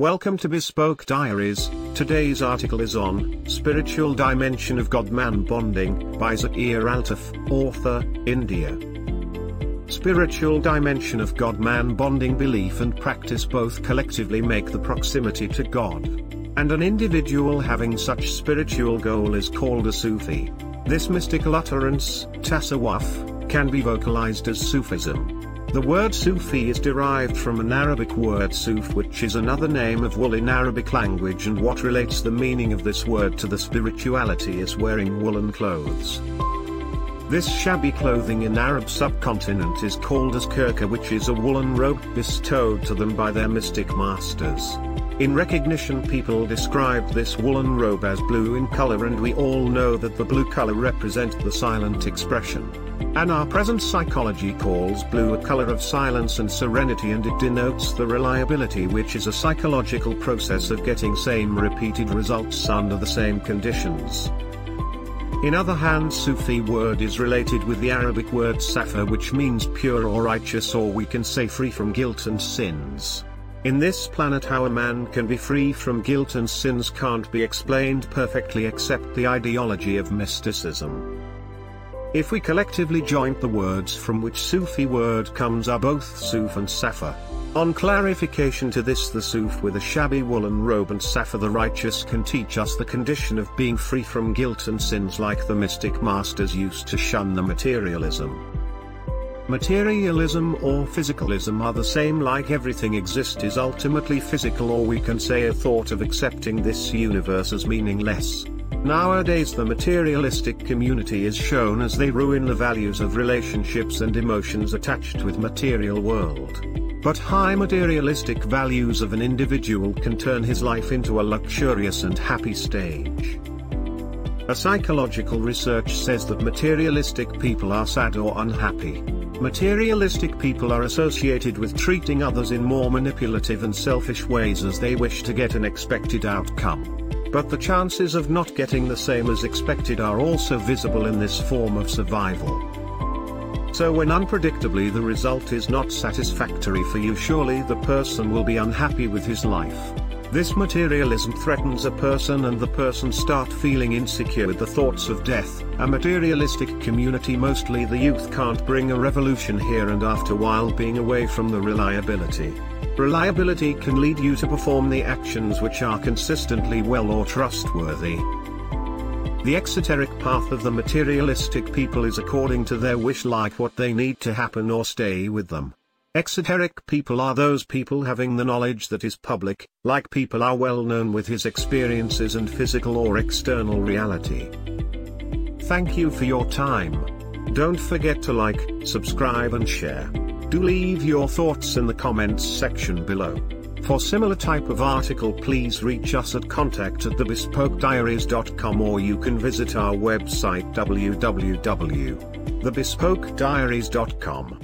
Welcome to Bespoke Diaries. Today's article is on Spiritual Dimension of God Man Bonding by Zakir Altaf, author, India. Spiritual dimension of God Man bonding belief and practice both collectively make the proximity to God. And an individual having such spiritual goal is called a Sufi. This mystical utterance, tasawwuf, can be vocalized as Sufism. The word Sufi is derived from an Arabic word suf which is another name of wool in Arabic language and what relates the meaning of this word to the spirituality is wearing woolen clothes. This shabby clothing in Arab subcontinent is called as kirka which is a woolen robe bestowed to them by their mystic masters. In recognition people described this woolen robe as blue in color and we all know that the blue color represents the silent expression. And our present psychology calls blue a color of silence and serenity and it denotes the reliability which is a psychological process of getting same repeated results under the same conditions. In other hand Sufi word is related with the Arabic word safa which means pure or righteous or we can say free from guilt and sins. In this planet how a man can be free from guilt and sins can't be explained perfectly except the ideology of mysticism. If we collectively joint the words from which Sufi word comes are both Suf and Safa. On clarification to this the Suf with a shabby woolen robe and Safa the righteous can teach us the condition of being free from guilt and sins like the mystic masters used to shun the materialism. Materialism or physicalism are the same like everything exist is ultimately physical or we can say a thought of accepting this universe as meaningless. Nowadays the materialistic community is shown as they ruin the values of relationships and emotions attached with material world. But high materialistic values of an individual can turn his life into a luxurious and happy stage. A psychological research says that materialistic people are sad or unhappy. Materialistic people are associated with treating others in more manipulative and selfish ways as they wish to get an expected outcome but the chances of not getting the same as expected are also visible in this form of survival. So when unpredictably the result is not satisfactory for you surely the person will be unhappy with his life. This materialism threatens a person and the person start feeling insecure with the thoughts of death. A materialistic community mostly the youth can't bring a revolution here and after while being away from the reliability. Reliability can lead you to perform the actions which are consistently well or trustworthy. The exoteric path of the materialistic people is according to their wish like what they need to happen or stay with them. Exoteric people are those people having the knowledge that is public, like people are well known with his experiences and physical or external reality. Thank you for your time. Don't forget to like, subscribe and share. Do leave your thoughts in the comments section below. For similar type of article please reach us at contact at thebespokediaries.com or you can visit our website www.thebespokediaries.com.